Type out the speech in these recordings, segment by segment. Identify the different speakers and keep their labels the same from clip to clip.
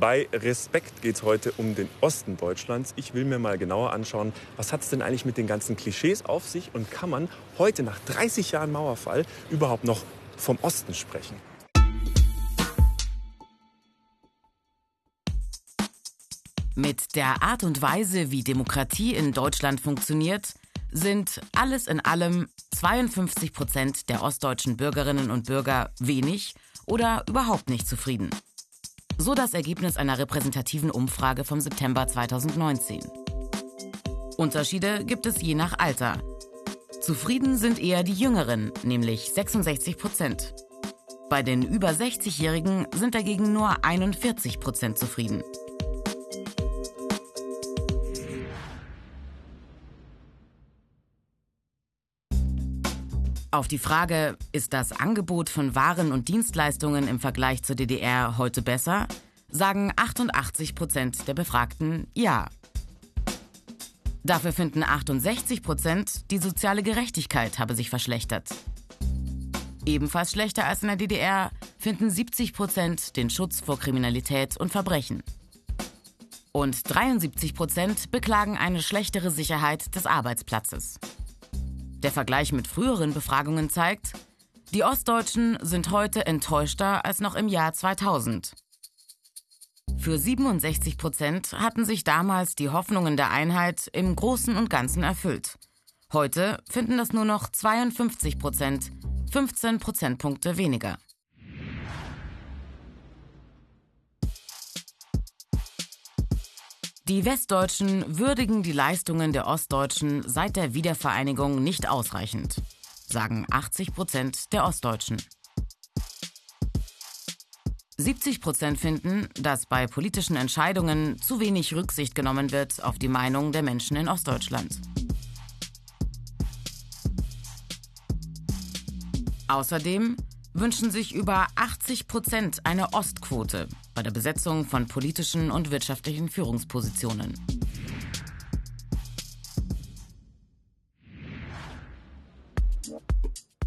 Speaker 1: Bei Respekt geht es heute um den Osten Deutschlands. Ich will mir mal genauer anschauen, was hat es denn eigentlich mit den ganzen Klischees auf sich und kann man heute nach 30 Jahren Mauerfall überhaupt noch vom Osten sprechen?
Speaker 2: Mit der Art und Weise, wie Demokratie in Deutschland funktioniert, sind alles in allem 52 Prozent der ostdeutschen Bürgerinnen und Bürger wenig oder überhaupt nicht zufrieden. So das Ergebnis einer repräsentativen Umfrage vom September 2019. Unterschiede gibt es je nach Alter. Zufrieden sind eher die Jüngeren, nämlich 66 Prozent. Bei den über 60-Jährigen sind dagegen nur 41 Prozent zufrieden. Auf die Frage, ist das Angebot von Waren und Dienstleistungen im Vergleich zur DDR heute besser, sagen 88 Prozent der Befragten ja. Dafür finden 68 Prozent, die soziale Gerechtigkeit habe sich verschlechtert. Ebenfalls schlechter als in der DDR finden 70 Prozent den Schutz vor Kriminalität und Verbrechen. Und 73 Prozent beklagen eine schlechtere Sicherheit des Arbeitsplatzes. Der Vergleich mit früheren Befragungen zeigt, die Ostdeutschen sind heute enttäuschter als noch im Jahr 2000. Für 67 Prozent hatten sich damals die Hoffnungen der Einheit im Großen und Ganzen erfüllt. Heute finden das nur noch 52 Prozent, 15 Prozentpunkte weniger. Die Westdeutschen würdigen die Leistungen der Ostdeutschen seit der Wiedervereinigung nicht ausreichend, sagen 80 Prozent der Ostdeutschen. 70 Prozent finden, dass bei politischen Entscheidungen zu wenig Rücksicht genommen wird auf die Meinung der Menschen in Ostdeutschland. Außerdem wünschen sich über 80 Prozent eine Ostquote bei der Besetzung von politischen und wirtschaftlichen Führungspositionen.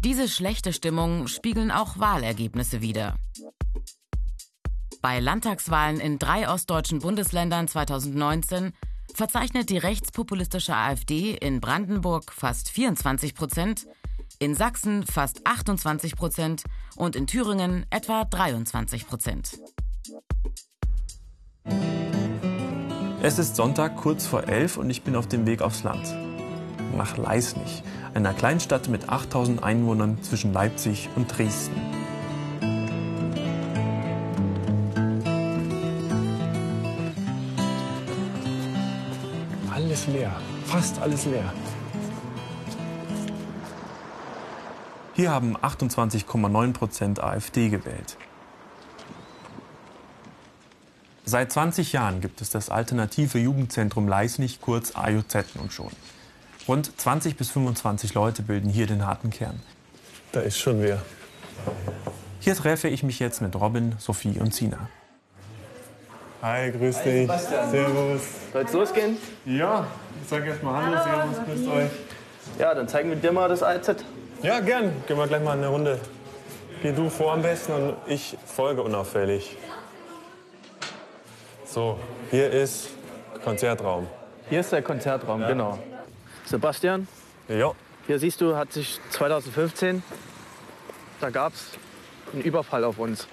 Speaker 2: Diese schlechte Stimmung spiegeln auch Wahlergebnisse wider. Bei Landtagswahlen in drei ostdeutschen Bundesländern 2019 verzeichnet die rechtspopulistische AfD in Brandenburg fast 24 Prozent, in Sachsen fast 28 Prozent und in Thüringen etwa 23 Prozent.
Speaker 1: Es ist Sonntag kurz vor elf und ich bin auf dem Weg aufs Land. Nach Leisnig, einer Kleinstadt mit 8000 Einwohnern zwischen Leipzig und Dresden. Alles leer, fast alles leer. Hier haben 28,9 Prozent AfD gewählt. Seit 20 Jahren gibt es das alternative Jugendzentrum Leisnig, kurz AJZ nun schon. Rund 20 bis 25 Leute bilden hier den harten Kern. Da ist schon wer. Hier treffe ich mich jetzt mit Robin, Sophie und Sina. Hi, grüß dich. Hi, Servus.
Speaker 3: Soll es losgehen?
Speaker 1: Ja, ich sag erst mal Hallo, Servus, grüßt euch.
Speaker 3: Ja, dann zeigen wir dir mal das AZ.
Speaker 1: Ja, gern. Gehen wir gleich mal eine Runde. Geh du vor am besten und ich folge unauffällig. So, hier ist Konzertraum.
Speaker 3: Hier ist der Konzertraum, ja. genau. Sebastian?
Speaker 1: Ja.
Speaker 3: Hier siehst du, hat sich 2015, da gab es einen Überfall auf uns.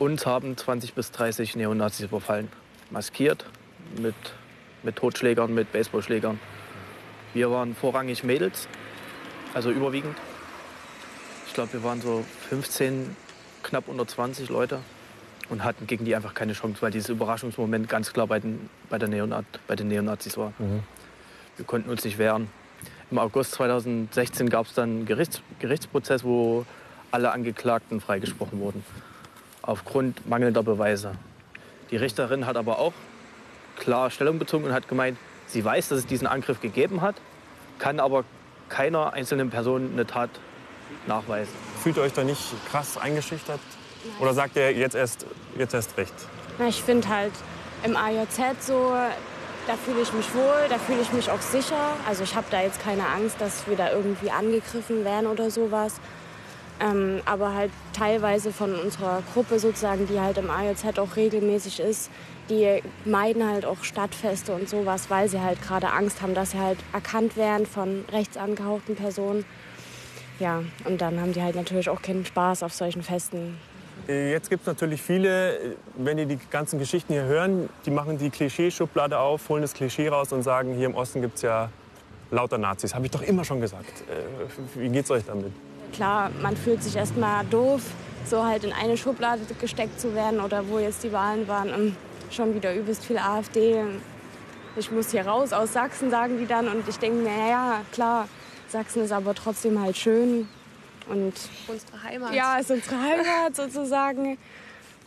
Speaker 3: Uns haben 20 bis 30 Neonazis überfallen. Maskiert, mit, mit Totschlägern, mit Baseballschlägern. Wir waren vorrangig Mädels, also überwiegend glaube, wir waren so 15, knapp unter 20 Leute und hatten gegen die einfach keine Chance, weil dieses Überraschungsmoment ganz klar bei den, bei der Neonat, bei den Neonazis war. Mhm. Wir konnten uns nicht wehren. Im August 2016 gab es dann einen Gerichts, Gerichtsprozess, wo alle Angeklagten freigesprochen wurden. Aufgrund mangelnder Beweise. Die Richterin hat aber auch klar Stellung bezogen und hat gemeint, sie weiß, dass es diesen Angriff gegeben hat, kann aber keiner einzelnen Person eine Tat nachweisen.
Speaker 1: Fühlt ihr euch da nicht krass eingeschüchtert? Oder sagt ihr jetzt erst, jetzt erst recht?
Speaker 4: Na, ich finde halt im AJZ so, da fühle ich mich wohl, da fühle ich mich auch sicher. Also ich habe da jetzt keine Angst, dass wir da irgendwie angegriffen werden oder sowas. Ähm, aber halt teilweise von unserer Gruppe sozusagen, die halt im AJZ auch regelmäßig ist, die meiden halt auch Stadtfeste und sowas, weil sie halt gerade Angst haben, dass sie halt erkannt werden von rechts angehauchten Personen. Ja, und dann haben die halt natürlich auch keinen Spaß auf solchen Festen.
Speaker 1: Äh, jetzt gibt es natürlich viele, äh, wenn die die ganzen Geschichten hier hören, die machen die Klischeeschublade auf, holen das Klischee raus und sagen, hier im Osten gibt es ja lauter Nazis. Habe ich doch immer schon gesagt. Äh, wie geht's euch damit?
Speaker 4: Klar, man fühlt sich erst mal doof, so halt in eine Schublade gesteckt zu werden oder wo jetzt die Wahlen waren. Und schon wieder übelst viel AfD. Ich muss hier raus aus Sachsen, sagen die dann. Und ich denke mir, ja, klar, Sachsen ist aber trotzdem halt schön. Und
Speaker 5: unsere Heimat.
Speaker 4: Ja, ist unsere Heimat sozusagen.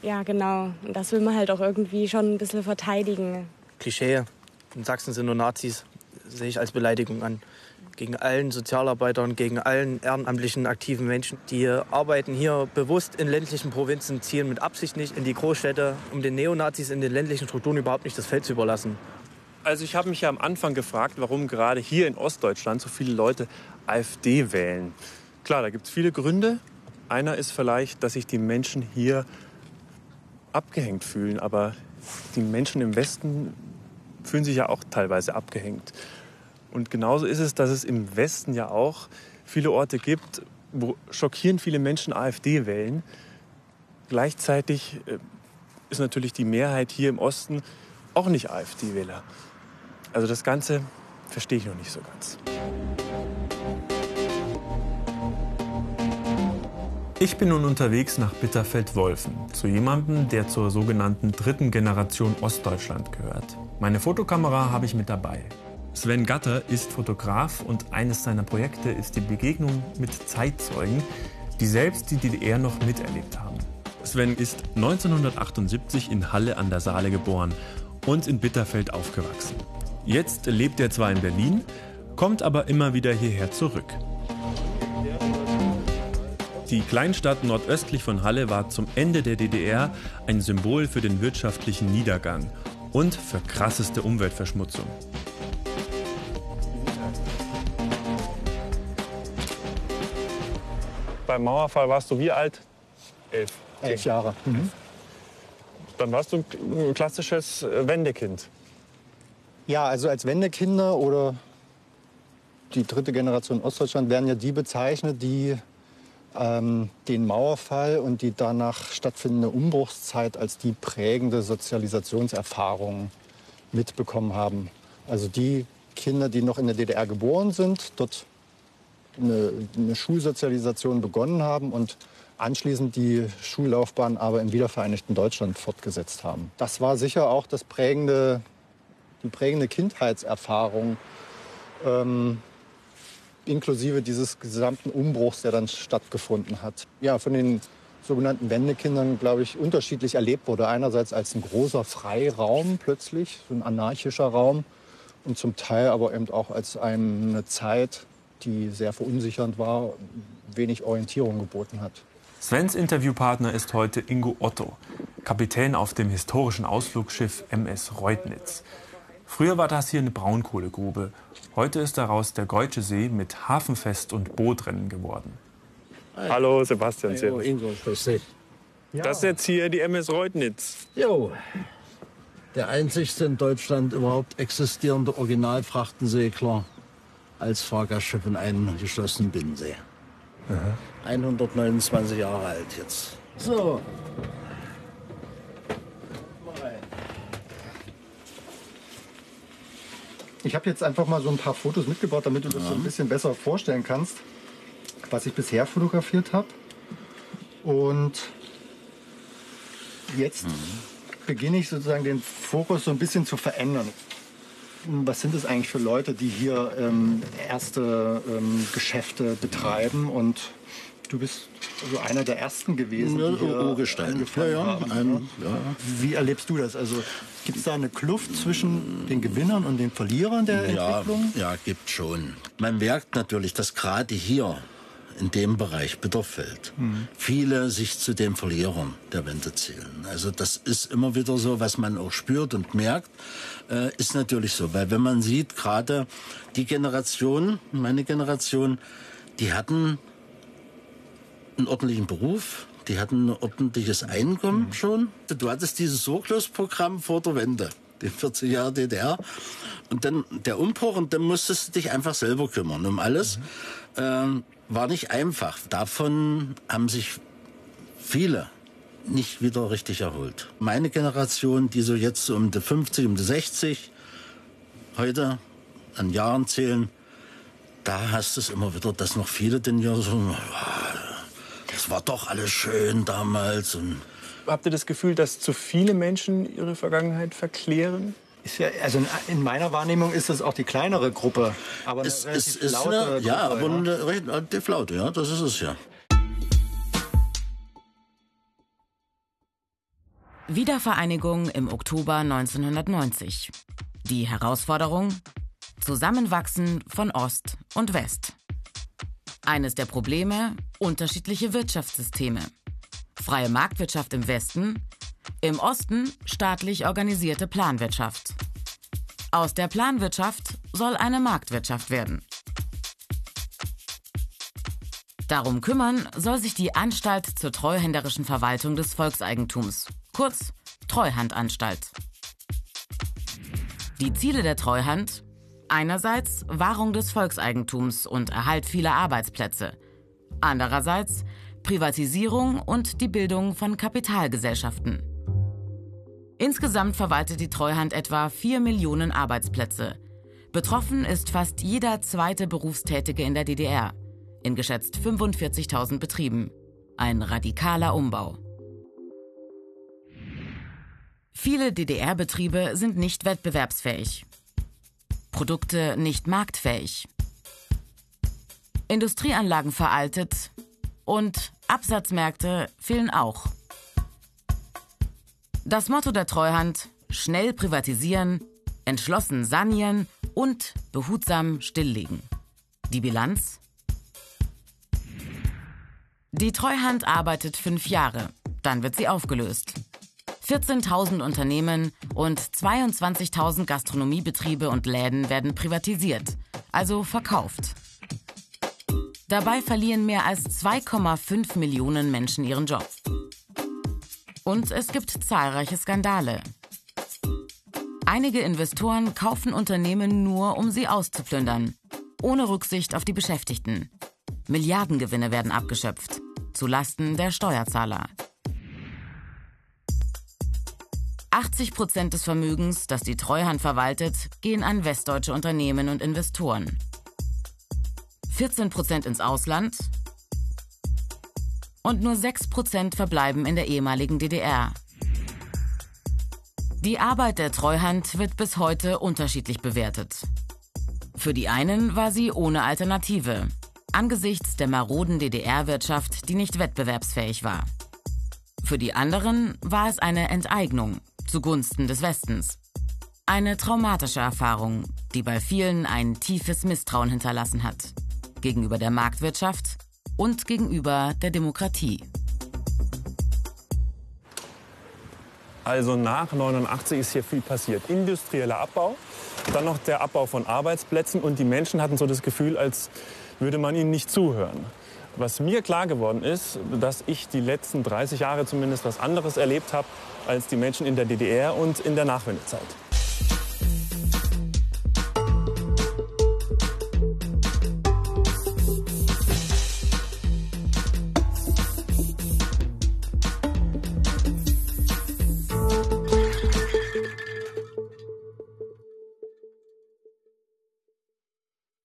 Speaker 4: Ja, genau. Und das will man halt auch irgendwie schon ein bisschen verteidigen.
Speaker 3: Klischee. In Sachsen sind nur Nazis. Sehe ich als Beleidigung an. Gegen allen Sozialarbeitern, gegen allen ehrenamtlichen aktiven Menschen. Die arbeiten hier bewusst in ländlichen Provinzen, ziehen mit Absicht nicht in die Großstädte, um den Neonazis in den ländlichen Strukturen überhaupt nicht das Feld zu überlassen.
Speaker 1: Also ich habe mich ja am Anfang gefragt, warum gerade hier in Ostdeutschland so viele Leute AfD wählen. Klar, da gibt es viele Gründe. Einer ist vielleicht, dass sich die Menschen hier abgehängt fühlen. Aber die Menschen im Westen fühlen sich ja auch teilweise abgehängt. Und genauso ist es, dass es im Westen ja auch viele Orte gibt, wo schockierend viele Menschen AfD wählen. Gleichzeitig äh, ist natürlich die Mehrheit hier im Osten auch nicht AfD-Wähler. Also das Ganze verstehe ich noch nicht so ganz. Ich bin nun unterwegs nach Bitterfeld-Wolfen, zu jemandem, der zur sogenannten dritten Generation Ostdeutschland gehört. Meine Fotokamera habe ich mit dabei. Sven Gatter ist Fotograf und eines seiner Projekte ist die Begegnung mit Zeitzeugen, die selbst die DDR noch miterlebt haben. Sven ist 1978 in Halle an der Saale geboren und in Bitterfeld aufgewachsen. Jetzt lebt er zwar in Berlin, kommt aber immer wieder hierher zurück. Die Kleinstadt nordöstlich von Halle war zum Ende der DDR ein Symbol für den wirtschaftlichen Niedergang und für krasseste Umweltverschmutzung. Beim Mauerfall warst du wie alt?
Speaker 6: Elf. Elf Jahre. Mhm.
Speaker 1: Dann warst du ein klassisches Wendekind.
Speaker 6: Ja, also als Wendekinder oder die dritte Generation Ostdeutschland werden ja die bezeichnet, die ähm, den Mauerfall und die danach stattfindende Umbruchszeit als die prägende Sozialisationserfahrung mitbekommen haben. Also die Kinder, die noch in der DDR geboren sind, dort eine, eine Schulsozialisation begonnen haben und anschließend die Schullaufbahn aber im wiedervereinigten Deutschland fortgesetzt haben. Das war sicher auch das prägende, die prägende Kindheitserfahrung ähm, inklusive dieses gesamten Umbruchs, der dann stattgefunden hat. Ja, von den sogenannten Wendekindern, glaube ich, unterschiedlich erlebt wurde. Einerseits als ein großer Freiraum plötzlich, so ein anarchischer Raum, und zum Teil aber eben auch als eine Zeit, die sehr verunsichernd war, wenig Orientierung geboten hat.
Speaker 1: Svens Interviewpartner ist heute Ingo Otto, Kapitän auf dem historischen Ausflugsschiff MS Reutnitz. Früher war das hier eine Braunkohlegrube. Heute ist daraus der Geutsche See mit Hafenfest und Bootrennen geworden. Hallo Sebastian.
Speaker 7: Hallo Ingo, grüß dich.
Speaker 1: Das ist jetzt hier die MS Reutnitz.
Speaker 7: Jo, der einzigste in Deutschland überhaupt existierende Originalfrachtensegler als Fahrgastschiff in einem geschlossenen Binnensee. Aha. 129 Jahre alt jetzt. So,
Speaker 6: Ich habe jetzt einfach mal so ein paar Fotos mitgebracht, damit du das so ein bisschen besser vorstellen kannst, was ich bisher fotografiert habe. Und jetzt mhm. beginne ich sozusagen den Fokus so ein bisschen zu verändern. Was sind es eigentlich für Leute, die hier ähm, erste ähm, Geschäfte betreiben und Du bist also einer der ersten gewesen,
Speaker 7: die hier
Speaker 6: Urgestein. Ja, ja, haben. Ein, ja. Wie erlebst du das? Also gibt es da eine Kluft zwischen den Gewinnern und den Verlierern der
Speaker 7: ja,
Speaker 6: Entwicklung?
Speaker 7: Ja, gibt schon. Man merkt natürlich, dass gerade hier in dem Bereich Bitterfeld mhm. viele sich zu den Verlierern der Wende zählen. Also das ist immer wieder so, was man auch spürt und merkt, äh, ist natürlich so. Weil wenn man sieht, gerade die Generation, meine Generation, die hatten einen ordentlichen Beruf, die hatten ein ordentliches Einkommen mhm. schon. Du hattest dieses Sorglosprogramm vor der Wende, die 40 Jahre DDR. Und dann der Umbruch und dann musstest du dich einfach selber kümmern um alles. Mhm. Ähm, war nicht einfach. Davon haben sich viele nicht wieder richtig erholt. Meine Generation, die so jetzt um die 50, um die 60 heute an Jahren zählen, da hast du es immer wieder, dass noch viele denn ja so, das war doch alles schön damals. Und
Speaker 1: Habt ihr das Gefühl, dass zu viele Menschen ihre Vergangenheit verklären?
Speaker 6: Ja, also in meiner Wahrnehmung ist es auch die kleinere Gruppe.
Speaker 7: Aber es, es ist eine, Gruppe, ja, aber eine relativ laute, ja, das ist es ja.
Speaker 2: Wiedervereinigung im Oktober 1990. Die Herausforderung? Zusammenwachsen von Ost und West. Eines der Probleme? Unterschiedliche Wirtschaftssysteme. Freie Marktwirtschaft im Westen, im Osten staatlich organisierte Planwirtschaft. Aus der Planwirtschaft soll eine Marktwirtschaft werden. Darum kümmern soll sich die Anstalt zur treuhänderischen Verwaltung des Volkseigentums, kurz Treuhandanstalt. Die Ziele der Treuhand? Einerseits Wahrung des Volkseigentums und Erhalt vieler Arbeitsplätze. Andererseits Privatisierung und die Bildung von Kapitalgesellschaften. Insgesamt verwaltet die Treuhand etwa 4 Millionen Arbeitsplätze. Betroffen ist fast jeder zweite Berufstätige in der DDR, in geschätzt 45.000 Betrieben. Ein radikaler Umbau. Viele DDR-Betriebe sind nicht wettbewerbsfähig. Produkte nicht marktfähig. Industrieanlagen veraltet und Absatzmärkte fehlen auch. Das Motto der Treuhand: schnell privatisieren, entschlossen sanieren und behutsam stilllegen. Die Bilanz? Die Treuhand arbeitet fünf Jahre, dann wird sie aufgelöst. 14.000 Unternehmen und 22.000 Gastronomiebetriebe und Läden werden privatisiert, also verkauft. Dabei verlieren mehr als 2,5 Millionen Menschen ihren Job. Und es gibt zahlreiche Skandale. Einige Investoren kaufen Unternehmen nur, um sie auszuplündern, ohne Rücksicht auf die Beschäftigten. Milliardengewinne werden abgeschöpft, zu Lasten der Steuerzahler. 80 Prozent des Vermögens, das die Treuhand verwaltet, gehen an westdeutsche Unternehmen und Investoren. 14 Prozent ins Ausland und nur 6% verbleiben in der ehemaligen DDR. Die Arbeit der Treuhand wird bis heute unterschiedlich bewertet. Für die einen war sie ohne Alternative, angesichts der maroden DDR-Wirtschaft, die nicht wettbewerbsfähig war. Für die anderen war es eine Enteignung zugunsten des Westens. Eine traumatische Erfahrung, die bei vielen ein tiefes Misstrauen hinterlassen hat. Gegenüber der Marktwirtschaft und gegenüber der Demokratie.
Speaker 1: Also nach 89 ist hier viel passiert. Industrieller Abbau, dann noch der Abbau von Arbeitsplätzen und die Menschen hatten so das Gefühl, als würde man ihnen nicht zuhören. Was mir klar geworden ist, dass ich die letzten 30 Jahre zumindest was anderes erlebt habe als die Menschen in der DDR und in der Nachwendezeit.